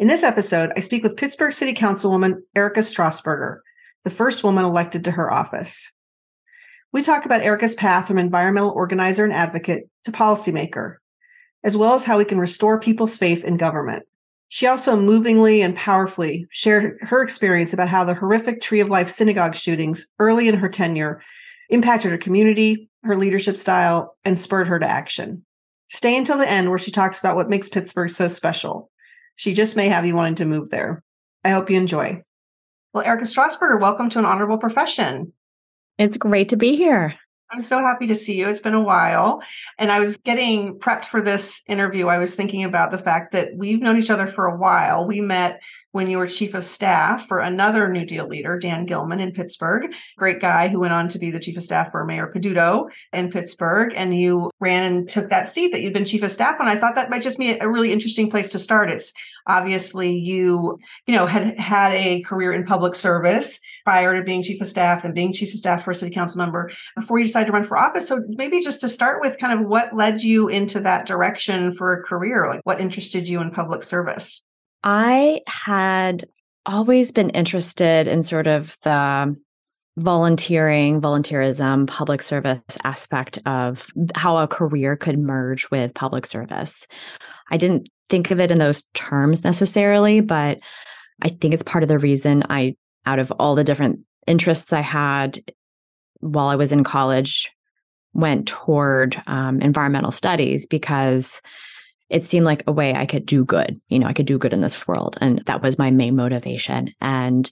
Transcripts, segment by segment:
In this episode, I speak with Pittsburgh City Councilwoman Erika Strassburger, the first woman elected to her office. We talk about Erika's path from environmental organizer and advocate to policymaker, as well as how we can restore people's faith in government. She also movingly and powerfully shared her experience about how the horrific Tree of Life synagogue shootings early in her tenure impacted her community, her leadership style, and spurred her to action. Stay until the end where she talks about what makes Pittsburgh so special. She just may have you wanting to move there. I hope you enjoy. Well, Erika Strassburger, welcome to an honorable profession. It's great to be here. I'm so happy to see you. It's been a while. And I was getting prepped for this interview. I was thinking about the fact that we've known each other for a while. We met when you were chief of staff for another New Deal leader, Dan Gilman in Pittsburgh. Great guy who went on to be the chief of staff for Mayor Peduto in Pittsburgh. And you ran and took that seat that you'd been chief of staff on. I thought that might just be a really interesting place to start. It's obviously you, you know, had had a career in public service prior to being chief of staff and being chief of staff for a city council member before you decided to run for office. So maybe just to start with kind of what led you into that direction for a career, like what interested you in public service? I had always been interested in sort of the volunteering, volunteerism, public service aspect of how a career could merge with public service. I didn't think of it in those terms necessarily, but I think it's part of the reason I, out of all the different interests I had while I was in college, went toward um, environmental studies because it seemed like a way I could do good. You know, I could do good in this world. And that was my main motivation. And,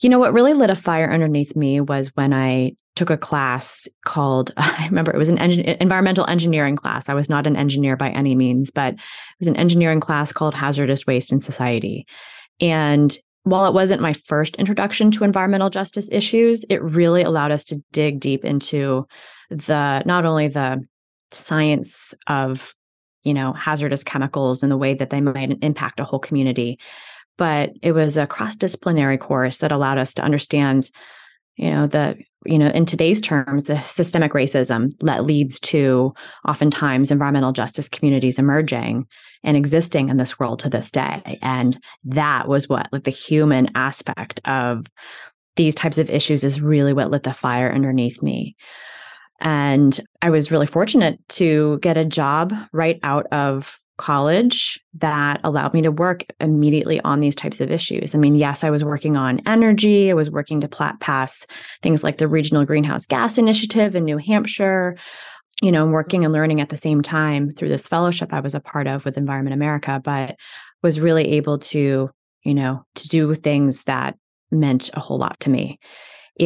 you know, what really lit a fire underneath me was when I took a class called, I remember it was an engin- environmental engineering class. I was not an engineer by any means, but it was an engineering class called Hazardous Waste in Society. And while it wasn't my first introduction to environmental justice issues, it really allowed us to dig deep into the not only the science of you know, hazardous chemicals and the way that they might impact a whole community. But it was a cross disciplinary course that allowed us to understand, you know, the, you know, in today's terms, the systemic racism that leads to oftentimes environmental justice communities emerging and existing in this world to this day. And that was what, like, the human aspect of these types of issues is really what lit the fire underneath me. And I was really fortunate to get a job right out of college that allowed me to work immediately on these types of issues. I mean, yes, I was working on energy, I was working to pass things like the Regional Greenhouse Gas Initiative in New Hampshire, you know, working and learning at the same time through this fellowship I was a part of with Environment America, but was really able to, you know, to do things that meant a whole lot to me.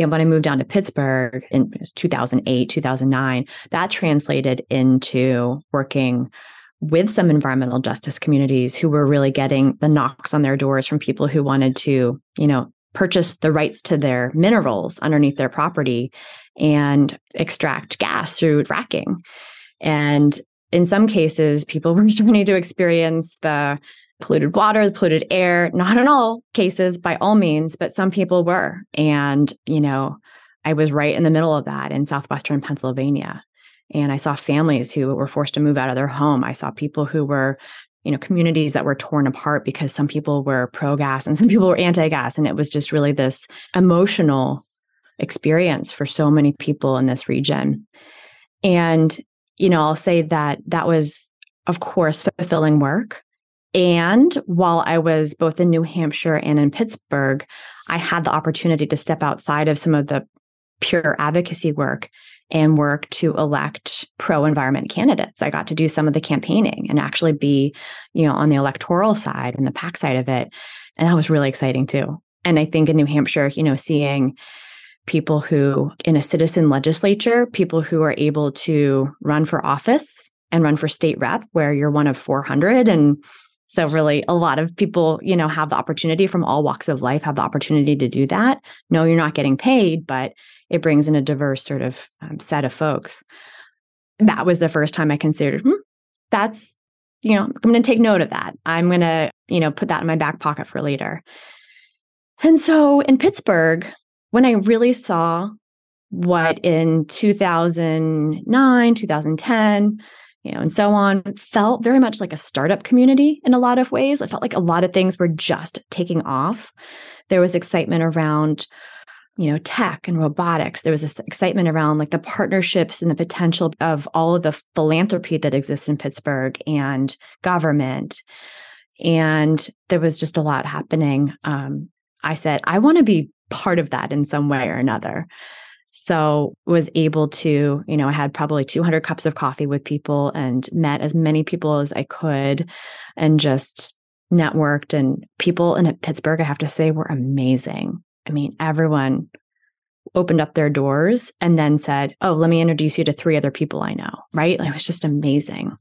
And when I moved down to Pittsburgh in 2008, 2009, that translated into working with some environmental justice communities who were really getting the knocks on their doors from people who wanted to, you know, purchase the rights to their minerals underneath their property and extract gas through fracking. And in some cases, people were starting to experience the polluted water, polluted air, not in all cases by all means, but some people were. And, you know, I was right in the middle of that in southwestern Pennsylvania. And I saw families who were forced to move out of their home. I saw people who were, you know, communities that were torn apart because some people were pro gas and some people were anti gas. And it was just really this emotional experience for so many people in this region. And, you know, I'll say that that was, of course, fulfilling work And while I was both in New Hampshire and in Pittsburgh, I had the opportunity to step outside of some of the pure advocacy work and work to elect pro environment candidates. I got to do some of the campaigning and actually be, you know, on the electoral side and the PAC side of it. And that was really exciting too. And I think in New Hampshire, you know, seeing people who in a citizen legislature, people who are able to run for office and run for state rep where you're one of 400 and so really a lot of people, you know, have the opportunity from all walks of life have the opportunity to do that. No, you're not getting paid, but it brings in a diverse sort of um, set of folks. That was the first time I considered, hmm, that's, you know, I'm going to take note of that. I'm going to, you know, put that in my back pocket for later. And so in Pittsburgh, when I really saw what in 2009, 2010, you know, and so on, felt very much like a startup community in a lot of ways. I felt like a lot of things were just taking off. There was excitement around you know tech and robotics there was this excitement around like the partnerships and the potential of all of the philanthropy that exists in pittsburgh and government and there was just a lot happening um, i said i want to be part of that in some way or another so was able to you know i had probably 200 cups of coffee with people and met as many people as i could and just networked and people in pittsburgh i have to say were amazing I mean, everyone opened up their doors and then said, Oh, let me introduce you to three other people I know, right? It was just amazing.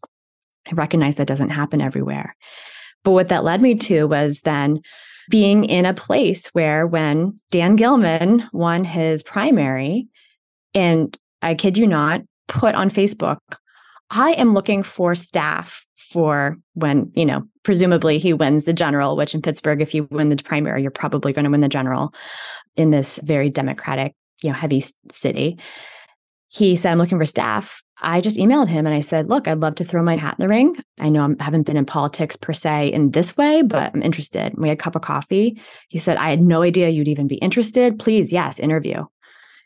I recognize that doesn't happen everywhere. But what that led me to was then being in a place where when Dan Gilman won his primary, and I kid you not, put on Facebook, I am looking for staff for when, you know, presumably he wins the general, which in Pittsburgh, if you win the primary, you're probably going to win the general in this very democratic, you know, heavy city. He said, I'm looking for staff. I just emailed him and I said, Look, I'd love to throw my hat in the ring. I know I haven't been in politics per se in this way, but I'm interested. We had a cup of coffee. He said, I had no idea you'd even be interested. Please, yes, interview.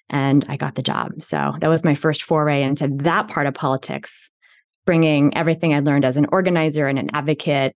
And I got the job. So that was my first foray into that part of politics bringing everything I learned as an organizer and an advocate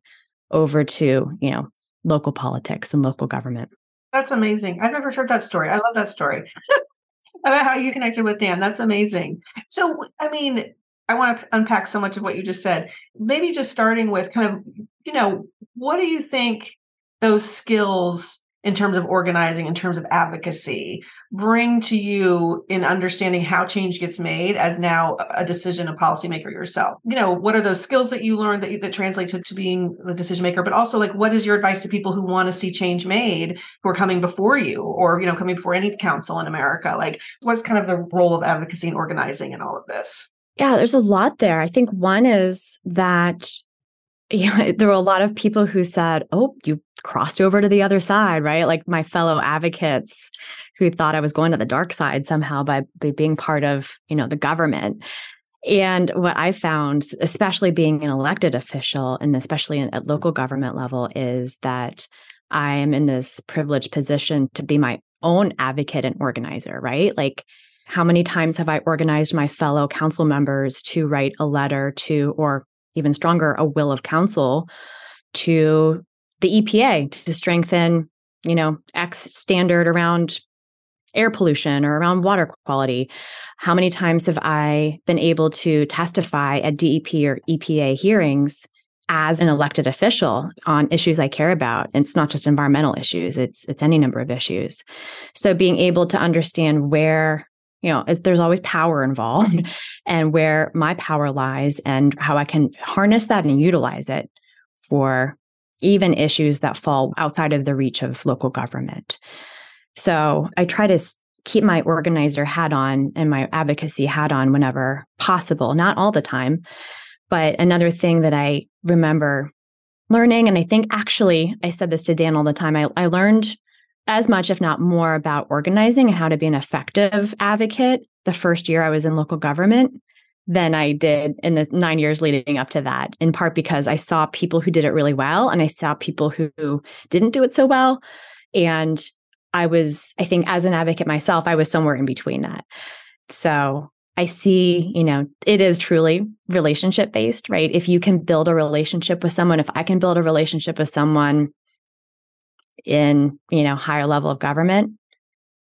over to, you know, local politics and local government. That's amazing. I've never heard that story. I love that story about how you connected with Dan. That's amazing. So, I mean, I want to unpack so much of what you just said. Maybe just starting with kind of, you know, what do you think those skills in terms of organizing, in terms of advocacy, bring to you in understanding how change gets made as now a decision a policymaker yourself? You know, what are those skills that you learned that, that translate to, to being the decision maker? But also, like, what is your advice to people who want to see change made who are coming before you or, you know, coming before any council in America? Like, what's kind of the role of advocacy and organizing in all of this? Yeah, there's a lot there. I think one is that you know, there were a lot of people who said, Oh, you crossed over to the other side, right? Like my fellow advocates who thought I was going to the dark side somehow by, by being part of, you know, the government. And what I found, especially being an elected official and especially in, at local government level, is that I am in this privileged position to be my own advocate and organizer, right? Like, how many times have I organized my fellow council members to write a letter to, or even stronger, a will of council to the EPA to strengthen, you know, X standard around air pollution or around water quality. How many times have I been able to testify at DEP or EPA hearings as an elected official on issues I care about? And it's not just environmental issues, it's it's any number of issues. So being able to understand where you know there's always power involved mm-hmm. and where my power lies and how i can harness that and utilize it for even issues that fall outside of the reach of local government. So i try to keep my organizer hat on and my advocacy hat on whenever possible not all the time but another thing that i remember learning and i think actually i said this to dan all the time i, I learned as much, if not more, about organizing and how to be an effective advocate the first year I was in local government than I did in the nine years leading up to that, in part because I saw people who did it really well and I saw people who didn't do it so well. And I was, I think, as an advocate myself, I was somewhere in between that. So I see, you know, it is truly relationship based, right? If you can build a relationship with someone, if I can build a relationship with someone in, you know, higher level of government,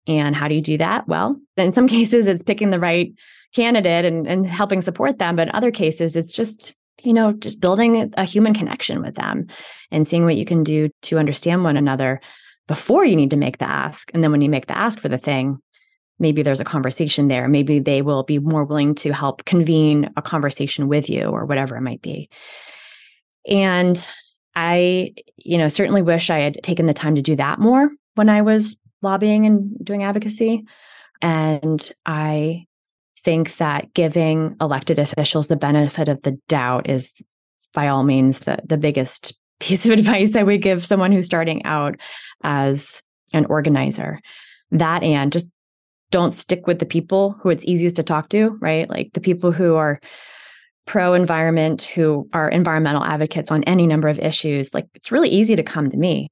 and how do you do that? Well, in some cases, it's picking the right candidate and, and helping support them. But in other cases, it's just, you know, just building a human connection with them and seeing what you can do to understand one another before you need to make the ask. And then when you make the ask for the thing, maybe there's a conversation there. Maybe they will be more willing to help convene a conversation with you or whatever it might be. And I, you know, certainly wish I had taken the time to do that more when I was lobbying and doing advocacy. And I think that giving elected officials the benefit of the doubt is by all means the, the biggest piece of advice I would give someone who's starting out as an organizer. That and just don't stick with the people who it's easiest to talk to, right? Like the people who are pro environment, who are environmental advocates on any number of issues. Like it's really easy to come to me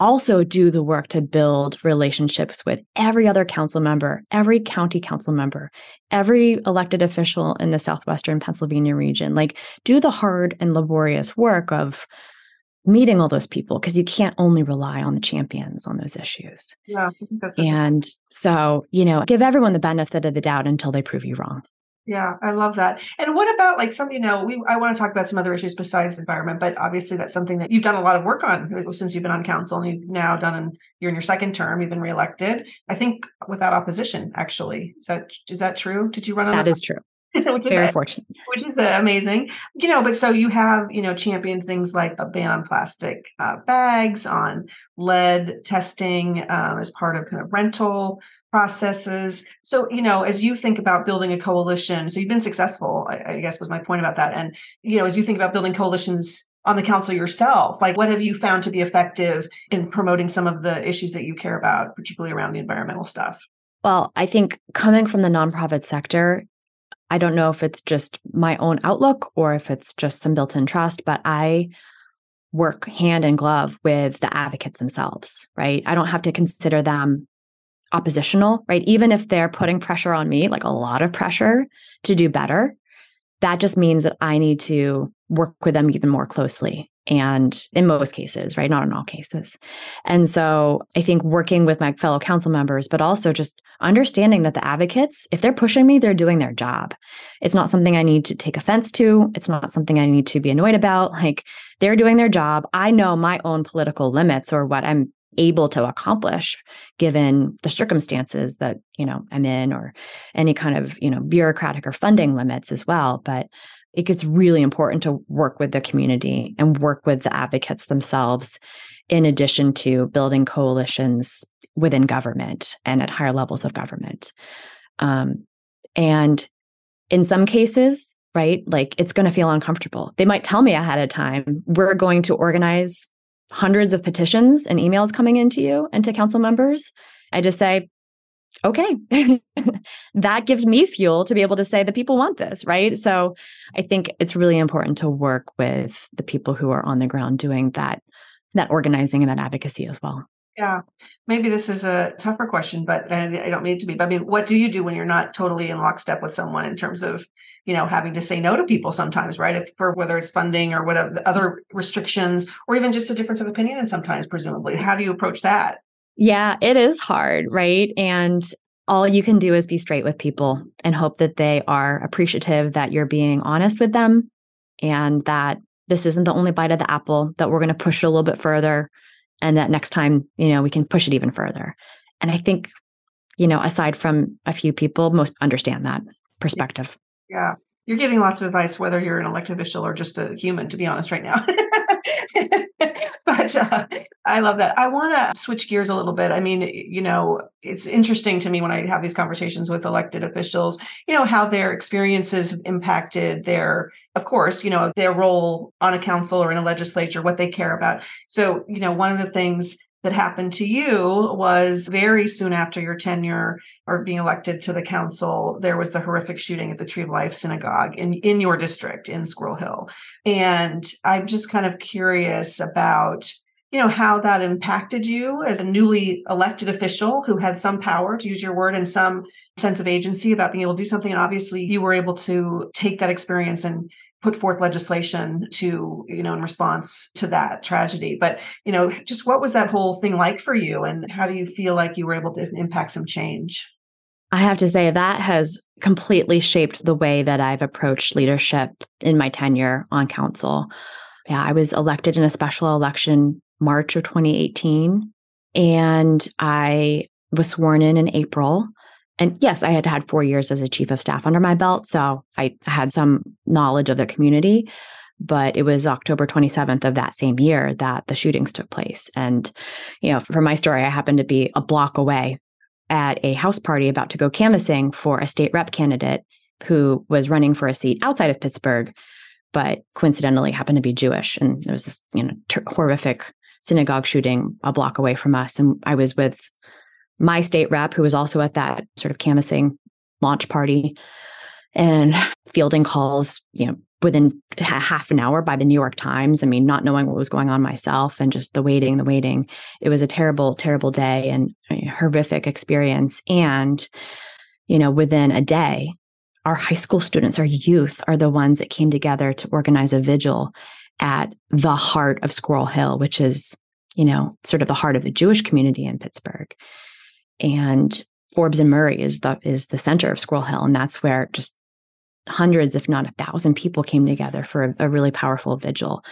also do the work to build relationships with every other council member, every county council member, every elected official in the Southwestern Pennsylvania region. Like, do the hard and laborious work of meeting all those people because you can't only rely on the champions on those issues. Yeah. and so, you know, give everyone the benefit of the doubt until they prove you wrong. Yeah, I love that. And what about like some, you know, we I want to talk about some other issues besides environment, but obviously that's something that you've done a lot of work on since you've been on council and you've now done and you're in your second term, you've been reelected. I think without opposition, actually. Is that is that true? Did you run on That is true. which is very fortunate. Which is amazing. You know, but so you have, you know, championed things like the ban on plastic uh, bags, on lead testing um, as part of kind of rental processes. So, you know, as you think about building a coalition, so you've been successful, I, I, guess was my point about that. And, you know, as you think about building coalitions on the council yourself, like what have you found to be effective in promoting some of the issues that you care about, particularly around the environmental stuff? Well, I think coming from the nonprofit sector, I don't know if it's just my own outlook or if it's just some built in trust, but I work hand in glove with the advocates themselves, right? I don't have to consider them oppositional, right? Even if they're putting pressure on me, like a lot of pressure to do better, that just means that I need to work with them even more closely. And in most cases, right? Not in all cases. And so I think working with my fellow council members, but also just understanding that the advocates, if they're pushing me, they're doing their job. It's not something I need to take offense to. It's not something I need to be annoyed about. Like they're doing their job. I know my own political limits or what I'm able to accomplish given the circumstances that you know i'm in or any kind of you know bureaucratic or funding limits as well. But it gets really important to work with the community and work with the advocates themselves in addition to building coalitions within government and at higher levels of government. Um, and in some cases right like it's going to feel uncomfortable. They might tell me ahead of time we're going to organize hundreds of petitions and emails coming into you and to council members, I just say, okay, that gives me fuel to be able to say the people want this, right? So I think it's really important to work with the people who are on the ground doing that that organizing and that advocacy as well. Yeah, maybe this is a tougher question, but I don't mean it to be. But I mean, what do you do when you're not totally in lockstep with someone in terms of you know having to say no to people sometimes right? If, for whether it's funding or whatever other restrictions or even just a difference of opinion and sometimes presumably. How do you approach that? Yeah it is hard right? And all you can do is be straight with people and hope that they are appreciative that you're being honest with them and that this isn't the only bite of the apple that we're going to push a little bit further and that next time you know we can push it even further and i think you know aside from a few people most understand that perspective yeah. You're giving lots of advice, whether you're an elected official or just a human, to be honest, right now. but uh, I love that. I want to switch gears a little bit. I mean, you know, it's interesting to me when I have these conversations with elected officials, you know, how their experiences have impacted their, of course, you know, their role on a council or in a legislature, what they care about. So, you know, one of the things that happened to you was very soon after your tenure or being elected to the council, there was the horrific shooting at the Tree of Life Synagogue in, in your district in Squirrel Hill. And I'm just kind of curious about you know, how that impacted you as a newly elected official who had some power, to use your word, and some sense of agency about being able to do something. And obviously, you were able to take that experience and put forth legislation to you know in response to that tragedy but you know just what was that whole thing like for you and how do you feel like you were able to impact some change I have to say that has completely shaped the way that I've approached leadership in my tenure on council. Yeah, I was elected in a special election March of 2018 and I was sworn in in April. And yes, I had had 4 years as a chief of staff under my belt, so I had some knowledge of the community, but it was October 27th of that same year that the shootings took place and you know, for my story I happened to be a block away at a house party about to go canvassing for a state rep candidate who was running for a seat outside of Pittsburgh, but coincidentally happened to be Jewish. And there was this, you know, ter- horrific synagogue shooting a block away from us. And I was with my state rep, who was also at that sort of canvassing launch party and fielding calls, you know, within half an hour by the New York Times. I mean, not knowing what was going on myself and just the waiting, the waiting. It was a terrible, terrible day and horrific experience. And, you know, within a day, our high school students, our youth are the ones that came together to organize a vigil at the heart of Squirrel Hill, which is, you know, sort of the heart of the Jewish community in Pittsburgh. And Forbes and Murray is the is the center of Squirrel Hill. And that's where just hundreds, if not a thousand people came together for a, a really powerful vigil.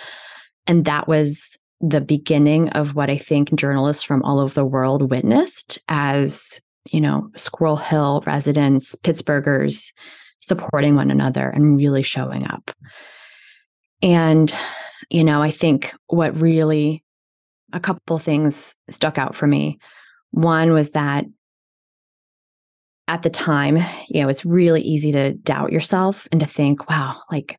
And that was the beginning of what I think journalists from all over the world witnessed as, you know, Squirrel Hill residents, Pittsburghers supporting one another and really showing up. And, you know, I think what really a couple things stuck out for me. One was that at the time, you know, it's really easy to doubt yourself and to think, wow, like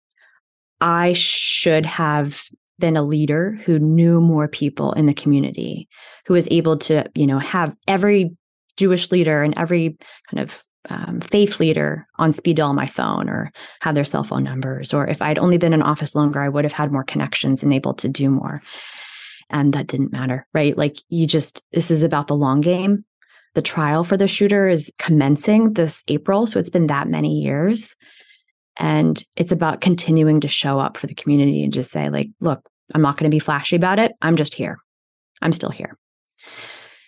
I should have been a leader who knew more people in the community, who was able to, you know, have every Jewish leader and every kind of um, faith leader on speed dial my phone or have their cell phone numbers. Or if I'd only been in office longer, I would have had more connections and able to do more. And that didn't matter, right? Like you just, this is about the long game. The trial for the shooter is commencing this April. So it's been that many years. And it's about continuing to show up for the community and just say, like, look, I'm not going to be flashy about it. I'm just here. I'm still here.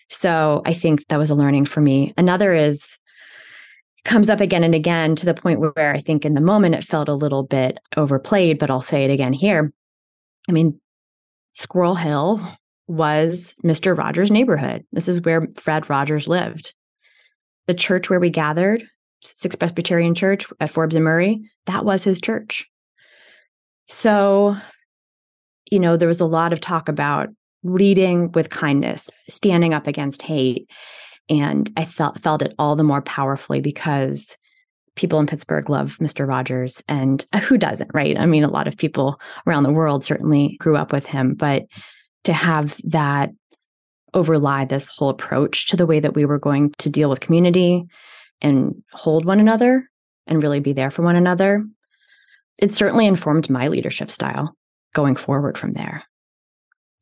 So I think that was a learning for me. Another is comes up again and again to the point where I think in the moment it felt a little bit overplayed, but I'll say it again here. I mean, Squirrel Hill was Mr. Rogers' neighborhood. This is where Fred Rogers lived. The church where we gathered, Sixth Presbyterian Church at Forbes and Murray, that was his church. So, you know, there was a lot of talk about leading with kindness, standing up against hate. And I felt felt it all the more powerfully because people in Pittsburgh love Mr. Rogers and uh, who doesn't, right? I mean, a lot of people around the world certainly grew up with him, but to have that overlie this whole approach to the way that we were going to deal with community and hold one another and really be there for one another. It certainly informed my leadership style going forward from there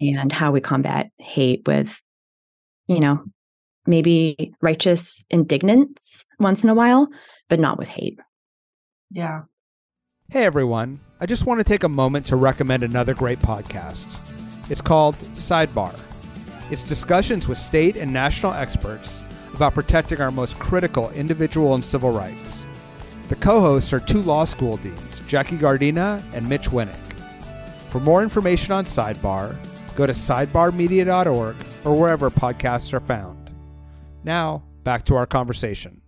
and how we combat hate with, you know, maybe righteous indignance once in a while, but not with hate. Yeah. Hey, everyone. I just want to take a moment to recommend another great podcast. It's called Sidebar. It's discussions with state and national experts about protecting our most critical individual and civil rights. The co hosts are two law school deans, Jackie Gardina and Mitch Winnick. For more information on Sidebar, go to sidebarmedia.org or wherever podcasts are found. Now, back to our conversation.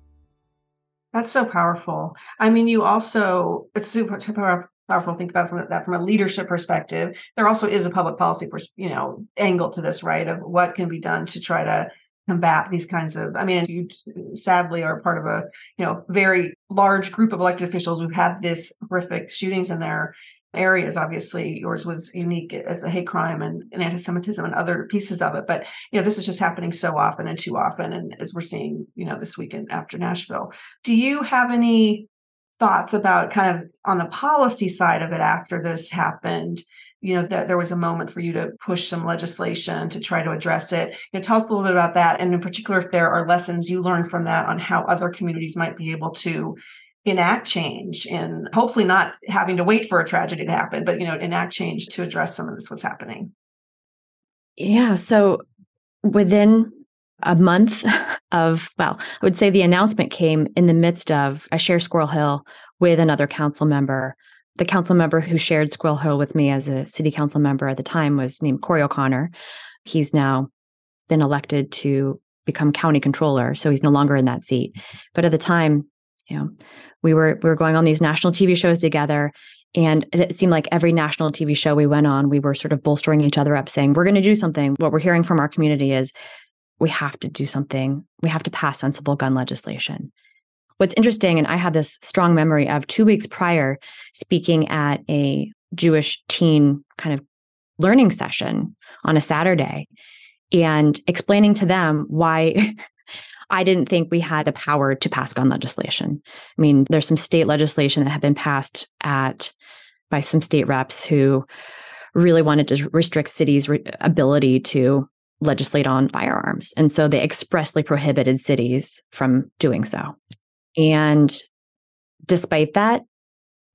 That's so powerful. I mean, you also, it's super, super powerful think about from that from a leadership perspective. There also is a public policy, you know, angle to this, right? Of what can be done to try to combat these kinds of. I mean, you sadly are part of a you know very large group of elected officials who've had this horrific shootings in their areas. Obviously, yours was unique as a hate crime and, and anti-Semitism and other pieces of it. But you know, this is just happening so often and too often, and as we're seeing, you know, this weekend after Nashville. Do you have any thoughts about kind of on the policy side of it after this happened you know that there was a moment for you to push some legislation to try to address it you know, tell us a little bit about that and in particular if there are lessons you learned from that on how other communities might be able to enact change and hopefully not having to wait for a tragedy to happen but you know enact change to address some of this what's happening. Yeah so within a month of well i would say the announcement came in the midst of i share squirrel hill with another council member. The council member who shared squirrel hill with me as a city council member at the time was named corey o'connor. He's now been elected to become county controller so he's no longer in that seat. But at the time you know we were we were going on these national TV shows together. And it seemed like every national TV show we went on, we were sort of bolstering each other up, saying, We're going to do something. What we're hearing from our community is we have to do something. We have to pass sensible gun legislation. What's interesting, and I have this strong memory of two weeks prior speaking at a Jewish teen kind of learning session on a Saturday and explaining to them why I didn't think we had the power to pass gun legislation. I mean, there's some state legislation that had been passed at by some state reps who really wanted to restrict cities' re- ability to legislate on firearms. And so they expressly prohibited cities from doing so. And despite that,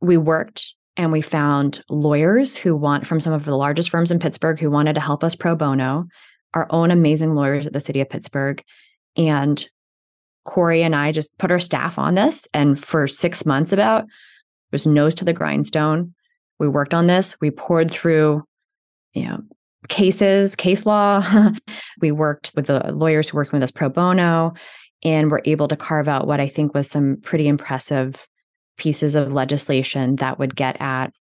we worked and we found lawyers who want from some of the largest firms in Pittsburgh who wanted to help us pro bono, our own amazing lawyers at the city of Pittsburgh, and Corey and I just put our staff on this. And for six months, about, was nose to the grindstone. We worked on this. We poured through, you know, cases, case law. we worked with the lawyers who worked with us pro bono and were able to carve out what I think was some pretty impressive pieces of legislation that would get at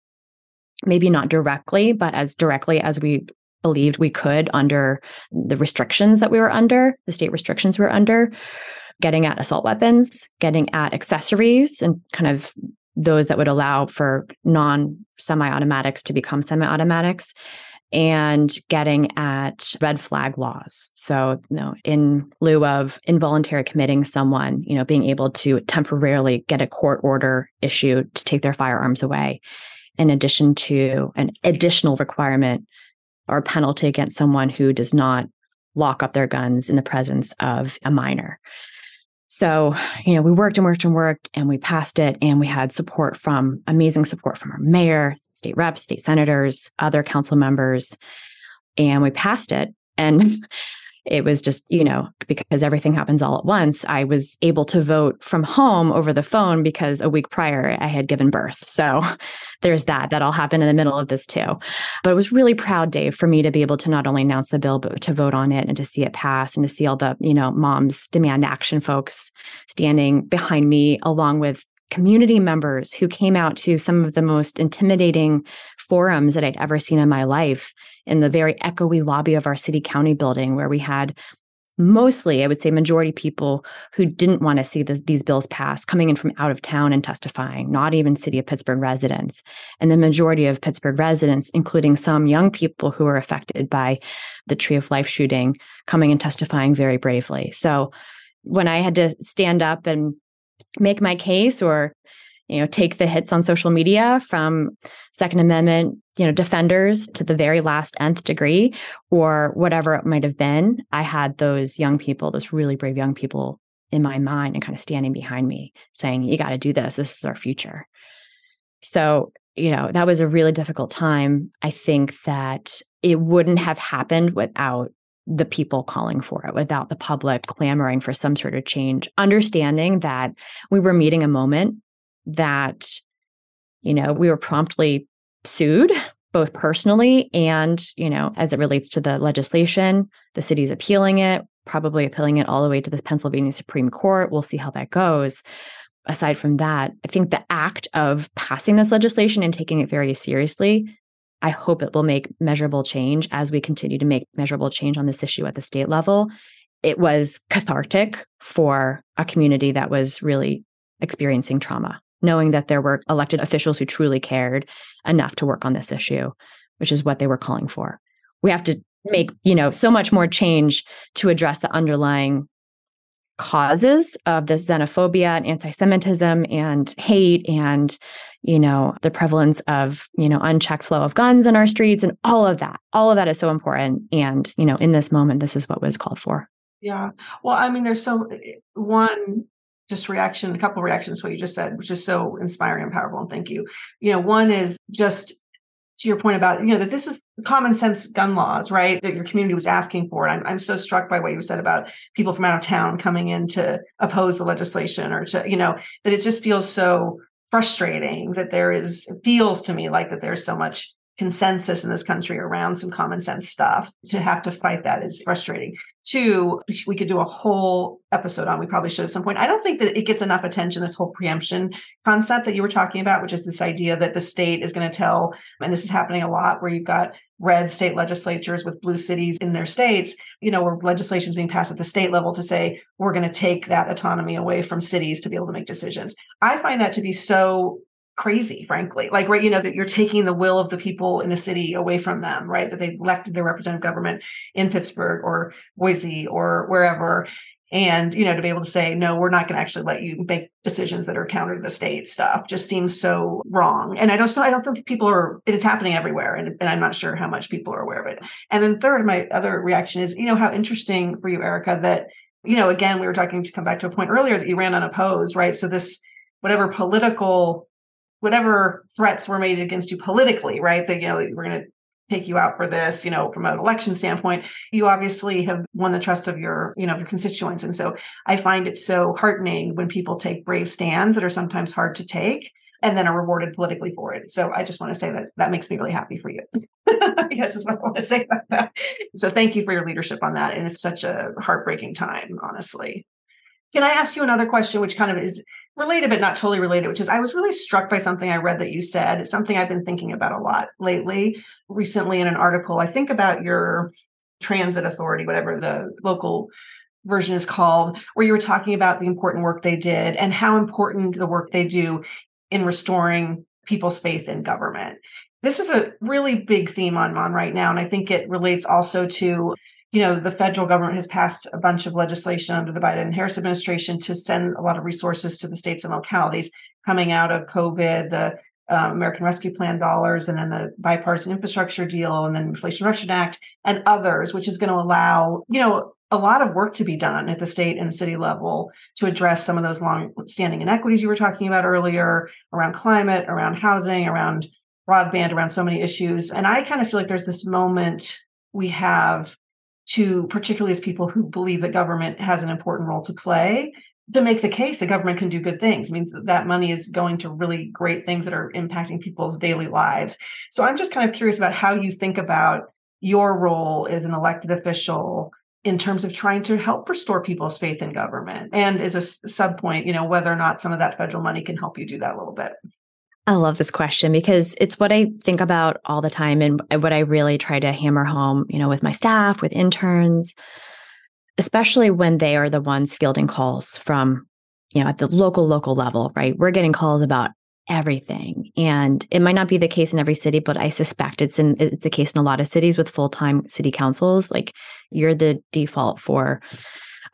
maybe not directly, but as directly as we believed we could under the restrictions that we were under, the state restrictions we were under, getting at assault weapons, getting at accessories and kind of those that would allow for non semi automatics to become semi automatics and getting at red flag laws. So, you know, in lieu of involuntary committing someone, you know, being able to temporarily get a court order issued to take their firearms away, in addition to an additional requirement or penalty against someone who does not lock up their guns in the presence of a minor. So, you know, we worked and worked and worked and we passed it and we had support from amazing support from our mayor, state reps, state senators, other council members, and we passed it. And it was just, you know, because everything happens all at once, I was able to vote from home over the phone because a week prior I had given birth. So there's that. That all happened in the middle of this too. But it was really proud, Dave, for me to be able to not only announce the bill, but to vote on it and to see it pass and to see all the, you know, moms demand action folks standing behind me along with community members who came out to some of the most intimidating forums that I'd ever seen in my life in the very echoey lobby of our city county building, where we had mostly, I would say, majority people who didn't want to see these bills pass coming in from out of town and testifying, not even city of Pittsburgh residents. And the majority of Pittsburgh residents, including some young people who were affected by the Tree of Life shooting, coming and testifying very bravely. So when I had to stand up and make my case or you know take the hits on social media from second amendment you know defenders to the very last nth degree or whatever it might have been. I had those young people those really brave young people in my mind and kind of standing behind me saying you got to do this. This is our future. So you know that was a really difficult time. I think that it wouldn't have happened without the people calling for it, without the public clamoring for some sort of change, understanding that we were meeting a moment that, you know, we were promptly sued, both personally and, you know, as it relates to the legislation. The city's appealing it, probably appealing it all the way to the Pennsylvania Supreme Court. We'll see how that goes. Aside from that, I think the act of passing this legislation and taking it very seriously I hope it will make measurable change as we continue to make measurable change on this issue at the state level. It was cathartic for a community that was really experiencing trauma, knowing that there were elected officials who truly cared enough to work on this issue, which is what they were calling for. We have to make, you know, so much more change to address the underlying causes of this xenophobia and anti-Semitism and hate and you know the prevalence of you know unchecked flow of guns in our streets and all of that. All of that is so important. And you know in this moment this is what was called for. Yeah. Well i mean there's so one just reaction a couple reactions to what you just said which is so inspiring and powerful and thank you. You know one is just to your point about you know that this is common sense gun laws right that your community was asking for. I'm, I'm so struck by what you said about people from out of town coming in to oppose the legislation or to you know that it just feels so frustrating that there is feels to me like that there's so much consensus in this country around some common sense stuff. To have to fight that is frustrating. Two, we could do a whole episode on, we probably should at some point. I don't think that it gets enough attention, this whole preemption concept that you were talking about, which is this idea that the state is going to tell, and this is happening a lot where you've got red state legislatures with blue cities in their states, you know, where legislation is being passed at the state level to say, we're going to take that autonomy away from cities to be able to make decisions. I find that to be so crazy, frankly. Like, right, you know, that you're taking the will of the people in the city away from them, right? That they've elected their representative government in Pittsburgh or Boise or wherever. And, you know, to be able to say, no, we're not going to actually let you make decisions that are counter to the state stuff just seems so wrong. And I don't, I don't think people are, it's happening everywhere. And, and I'm not sure how much people are aware of it. And then third, my other reaction is, you know, how interesting for you, Erika, that, you know, again, we were talking to come back to a point earlier that you ran unopposed, right? So this, whatever political whatever threats were made against you politically, right? That, you know, we're going to take you out for this, you know, from an election standpoint, you obviously have won the trust of your, you know, your constituents. And so I find it so heartening when people take brave stands that are sometimes hard to take and then are rewarded politically for it. So I just want to say that that makes me really happy for you. I guess is what I want to say about that. So thank you for your leadership on that. And it's such a heartbreaking time, honestly. Can I ask you another question, which kind of is related but not totally related, which is I was really struck by something I read that you said. It's something I've been thinking about a lot lately, recently in an article. I think about your transit authority, whatever the local version is called, where you were talking about the important work they did and how important the work they do in restoring people's faith in government. This is a really big theme on MON right now. And I think it relates also to you know, the federal government has passed a bunch of legislation under the Biden Harris administration to send a lot of resources to the states and localities coming out of COVID, the um, American Rescue Plan dollars, and then the bipartisan infrastructure deal, and then Inflation Reduction Act, and others, which is going to allow, you know, a lot of work to be done at the state and city level to address some of those long-standing inequities you were talking about earlier around climate, around housing, around broadband, around so many issues. And I kind of feel like there's this moment we have to particularly as people who believe that government has an important role to play to make the case that government can do good things. It means that that money is going to really great things that are impacting people's daily lives. So i'm just kind of curious about how you think about your role as an elected official in terms of trying to help restore people's faith in government and as a sub point you know whether or not some of that federal money can help you do that a little bit I love this question because it's what I think about all the time and what I really try to hammer home, you know, with my staff, with interns, especially when they are the ones fielding calls from, you know, at the local, local level, right? We're getting calls about everything. And it might not be the case in every city, but I suspect it's in it's the case in a lot of cities with full-time city councils. Like you're the default for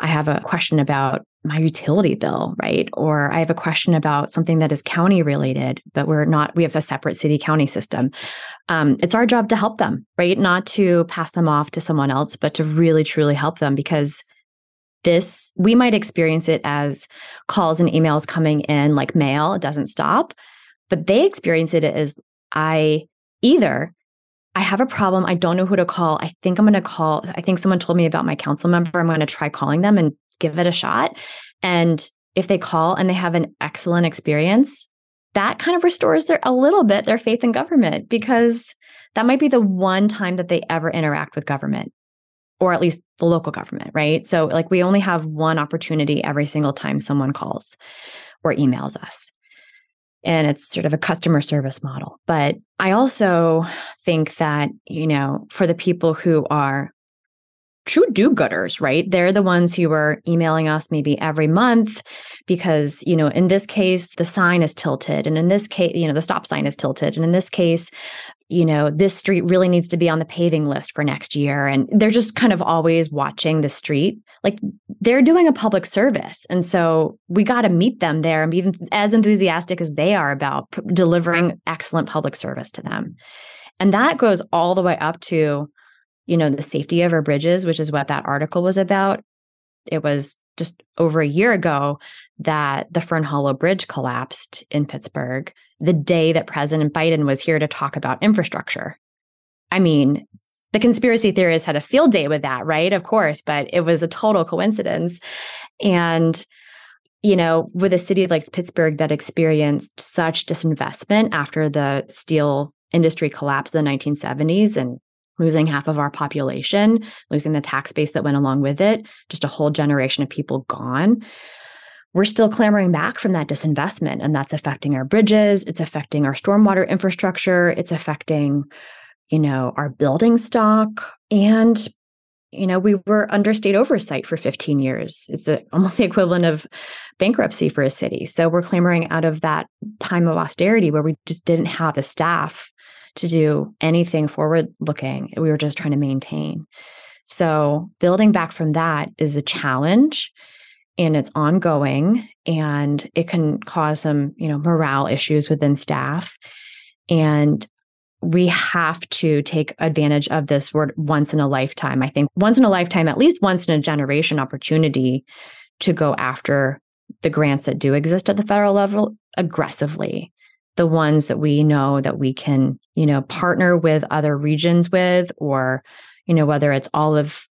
I have a question about my utility bill, right? Or I have a question about something that is county related, but we're not, we have a separate city county system. Um, it's our job to help them, right? Not to pass them off to someone else, but to really truly help them because this, we might experience it as calls and emails coming in like mail, it doesn't stop, but they experience it as I either I have a problem. I don't know who to call. I think I'm going to call. I think someone told me about my council member. I'm going to try calling them and give it a shot. And if they call and they have an excellent experience, that kind of restores their a little bit their faith in government because that might be the one time that they ever interact with government or at least the local government, right? So like we only have one opportunity every single time someone calls or emails us and it's sort of a customer service model. But I also think that, you know, for the people who are true do gooders, right? They're the ones who are emailing us maybe every month because, you know, in this case, the sign is tilted. And in this case, you know, the stop sign is tilted. And in this case, you know, this street really needs to be on the paving list for next year. And they're just kind of always watching the street. Like they're doing a public service. And so we got to meet them there and be as enthusiastic as they are about p- delivering excellent public service to them. And that goes all the way up to, you know, the safety of our bridges, which is what that article was about. It was just over a year ago that the Fern Hollow Bridge collapsed in Pittsburgh the day that President Biden was here to talk about infrastructure. I mean, the conspiracy theorists had a field day with that, right? Of course, but it was a total coincidence. And, you know, with a city like Pittsburgh that experienced such disinvestment after the steel industry collapsed in the 1970s and losing half of our population, losing the tax base that went along with it, just a whole generation of people gone. We're still clamoring back from that disinvestment and that's affecting our bridges it's affecting our stormwater infrastructure it's affecting you know our building stock and you know we were under state oversight for 15 years. It's a, almost the equivalent of bankruptcy for a city. So we're clamoring out of that time of austerity where we just didn't have the staff to do anything forward looking we were just trying to maintain. So building back from that is a challenge and it's ongoing and it can cause some you know morale issues within staff. And we have to take advantage of this word once in a lifetime i think. Once in a lifetime at least once in a generation opportunity to go after the grants that do exist at the federal level aggressively the ones that we know that we can you know partner with other regions with or you know whether it's all of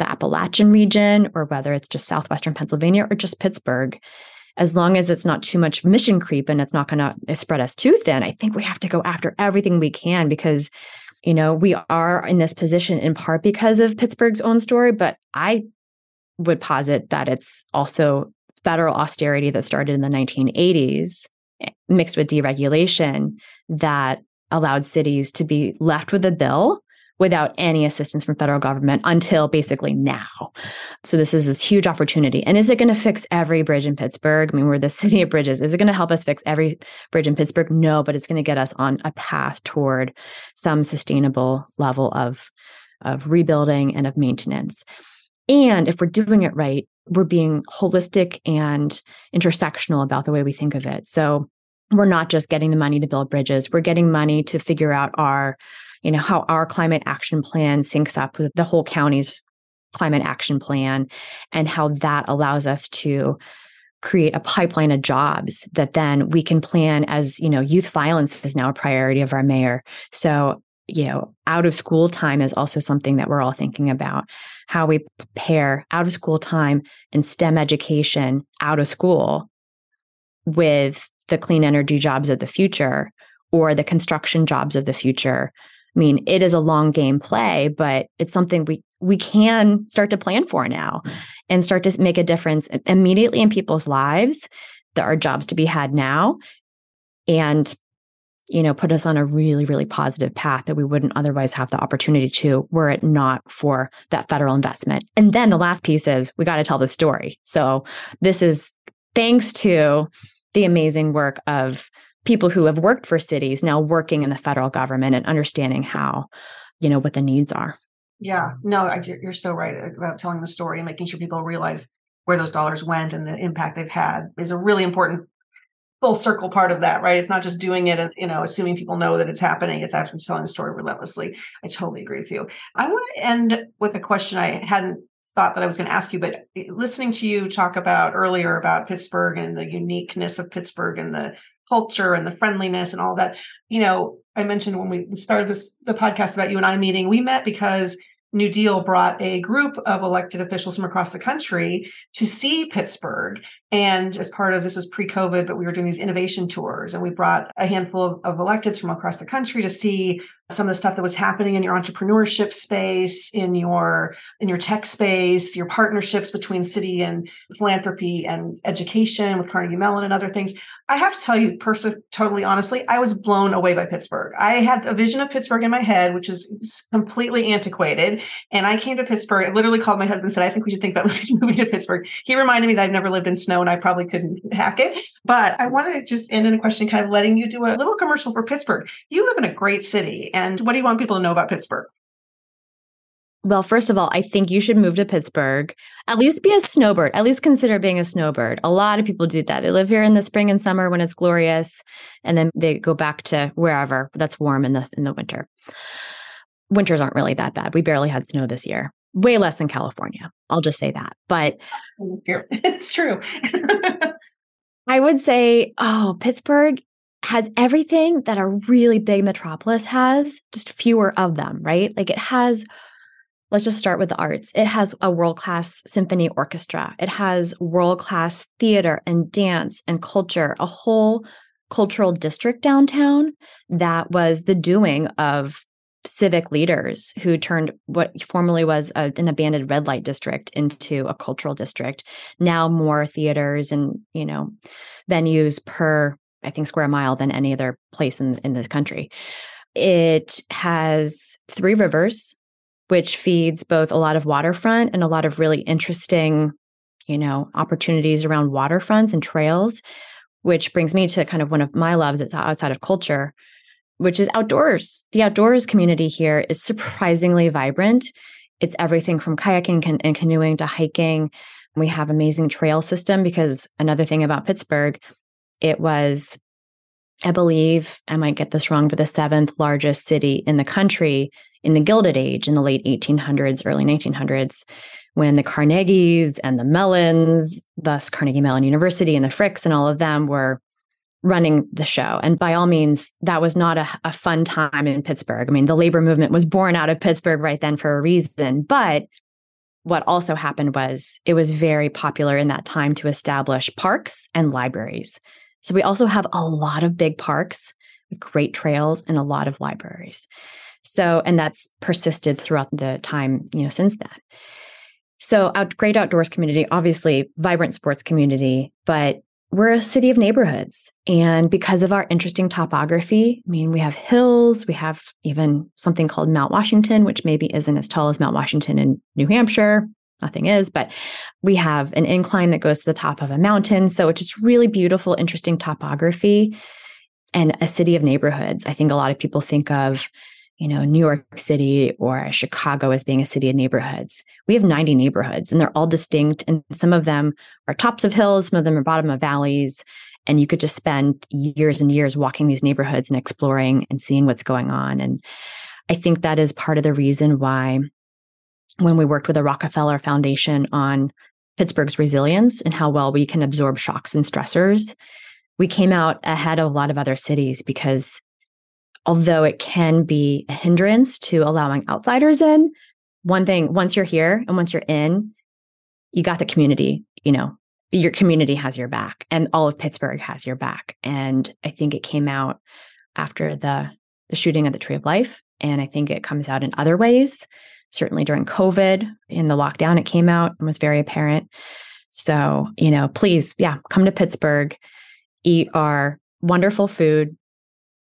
the Appalachian region or whether it's just southwestern Pennsylvania or just Pittsburgh, as long as it's not too much mission creep and it's not going to spread us too thin, I think we have to go after everything we can because, you know, we are in this position in part because of Pittsburgh's own story, but I would posit that it's also federal austerity that started in the 1980s eh, mixed with deregulation that allowed cities to be left with a bill without any assistance from federal government until basically now. So this is this huge opportunity. And is it going to fix every bridge in Pittsburgh? I mean, we're the city of bridges. Is it going to help us fix every bridge in Pittsburgh? No, but it's going to get us on a path toward some sustainable level of of rebuilding and of maintenance. And if we're doing it right, we're being holistic and intersectional about the way we think of it. So we're not just getting the money to build bridges, we're getting money to figure out our you know, how our climate action plan syncs up with the whole county's climate action plan and how that allows us to create a pipeline of jobs that then we can plan as, you know, youth violence is now a priority of our mayor. So, you know, out of school time is also something that we're all thinking about how we pair out of school time and STEM education out of school with the clean energy jobs of the future or the construction jobs of the future I mean, it is a long game play, but it's something we we can start to plan for now mm. and start to make a difference immediately in people's lives. There are jobs to be had now and you know, put us on a really, really positive path that we wouldn't otherwise have the opportunity to were it not for that federal investment. And then the last piece is we got to tell the story. So this is thanks to the amazing work of people who have worked for cities now working in the federal government and understanding how, you know, what the needs are. Yeah, no, I, you're so right about telling the story and making sure people realize where those dollars went and the impact they've had is a really important full circle part of that, right? It's not just doing it, and, you know, assuming people know that it's happening. It's actually telling the story relentlessly. I totally agree with you. I want to end with a question I hadn't thought that I was going to ask you, but eh, listening to you talk about earlier about Pittsburgh and the uniqueness of Pittsburgh and the culture and the friendliness and all that. You know, I mentioned when we started this the podcast about you and I meeting, we met because NewDEAL brought a group of elected officials from across the country to see Pittsburgh. And as part of this was pre COVID, but we were doing these innovation tours and we brought a handful of, of electeds from across the country to see some of the stuff that was happening in your entrepreneurship space, in your in your tech space, your partnerships between city and philanthropy and education with Carnegie Mellon and other things. I have to tell you, personally, totally honestly, I was blown away by Pittsburgh. I had a vision of Pittsburgh in my head, which is completely antiquated And I came to Pittsburgh. I literally called my husband and said, I think we should think about moving to Pittsburgh. He reminded me that I've never lived in snow and I probably couldn't hack it. But I wanted to just end in a question, kind of letting you do a little commercial for Pittsburgh. You live in a great city. And what do you want people to know about Pittsburgh? Well, first of all, I think you should move to Pittsburgh. At least be a snowbird. At least consider being a snowbird. A lot of people do that. They live here in the spring and summer when it's glorious, and then they go back to wherever that's warm in the in the winter. Winters aren't really that bad. We barely had snow this year. Way less than California. I'll just say that. But it's true. I would say, oh, Pittsburgh has everything that a really big metropolis has, just fewer of them, right? Like it has Let's just start with the arts. It has a world class symphony orchestra. It has world class theater and dance and culture, a whole cultural district downtown that was the doing of civic leaders who turned what formerly was a, an abandoned red light district into a cultural district. Now more theaters and, you know, venues per, I think, square mile than any other place in, in the country. It has three rivers which feeds both a lot of waterfront and a lot of really interesting, you know, opportunities around waterfronts and trails, which brings me to kind of one of my loves it's outside of culture, which is outdoors. The outdoors community here is surprisingly vibrant. It's everything from kayaking and canoeing to hiking. We have amazing trail system because another thing about Pittsburgh, it was I believe I might get this wrong, but the seventh largest city in the country in the Gilded Age in the late 1800s, early 1900s, when the Carnegies and the Mellons, thus Carnegie Mellon University and the Fricks and all of them were running the show. And by all means, that was not a, a fun time in Pittsburgh. I mean, the labor movement was born out of Pittsburgh right then for a reason. But what also happened was it was very popular in that time to establish parks and libraries. So we also have a lot of big parks with great trails and a lot of libraries. So, and that's persisted throughout the time, you know, since then. So, out, great outdoors community, obviously, vibrant sports community, but we're a city of neighborhoods. And because of our interesting topography, I mean, we have hills, we have even something called Mount Washington, which maybe isn't as tall as Mount Washington in New Hampshire. Nothing is, but we have an incline that goes to the top of a mountain. So it's just really beautiful, interesting topography and a city of neighborhoods. I think a lot of people think of you know, New York City or Chicago as being a city of neighborhoods. We have 90 neighborhoods and they're all distinct. And some of them are tops of hills, some of them are bottom of valleys. And you could just spend years and years walking these neighborhoods and exploring and seeing what's going on. And I think that is part of the reason why when we worked with the Rockefeller Foundation on Pittsburgh's resilience and how well we can absorb shocks and stressors, we came out ahead of a lot of other cities because although it can be a hindrance to allowing outsiders in, one thing, once you're here and once you're in, you got the community, you know, your community has your back and all of Pittsburgh has your back. And I think it came out after the the shooting of the Tree of Life. And I think it comes out in other ways. Certainly during COVID, in the lockdown, it came out and was very apparent. So, you know, please, yeah, come to Pittsburgh, eat our wonderful food,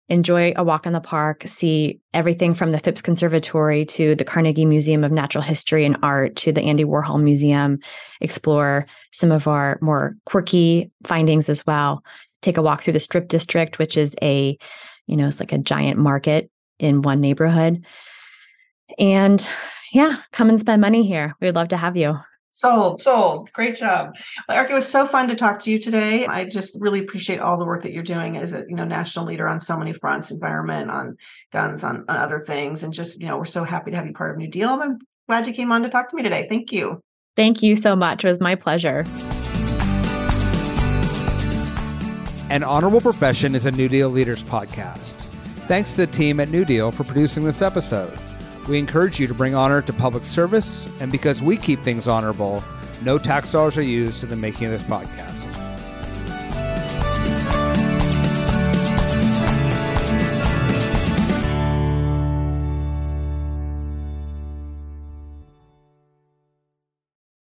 enjoy a walk in the park, see everything from the Phipps Conservatory to the Carnegie Museum of Natural History and Art to the Andy Warhol Museum, explore some of our more quirky findings as well. Take a walk through the Strip District, which is a, you know, it's like a giant market in one neighborhood. And yeah, come and spend money here. We'd love to have you. Sold, sold. Great job. Well, Erika, it was so fun to talk to you today. I just really appreciate all the work that you're doing as a you know national leader on so many fronts, environment, on guns, on, on other things. And just, you know, we're so happy to have you part of NewDEAL. And I'm glad you came on to talk to me today. Thank you. Thank you so much. It was my pleasure. An Honorable Profession is a NewDEAL Leaders podcast. Thanks to the team at NewDEAL for producing this episode. We encourage you to bring honor to public service, and because we keep things honorable, no tax dollars are used in the making of this podcast.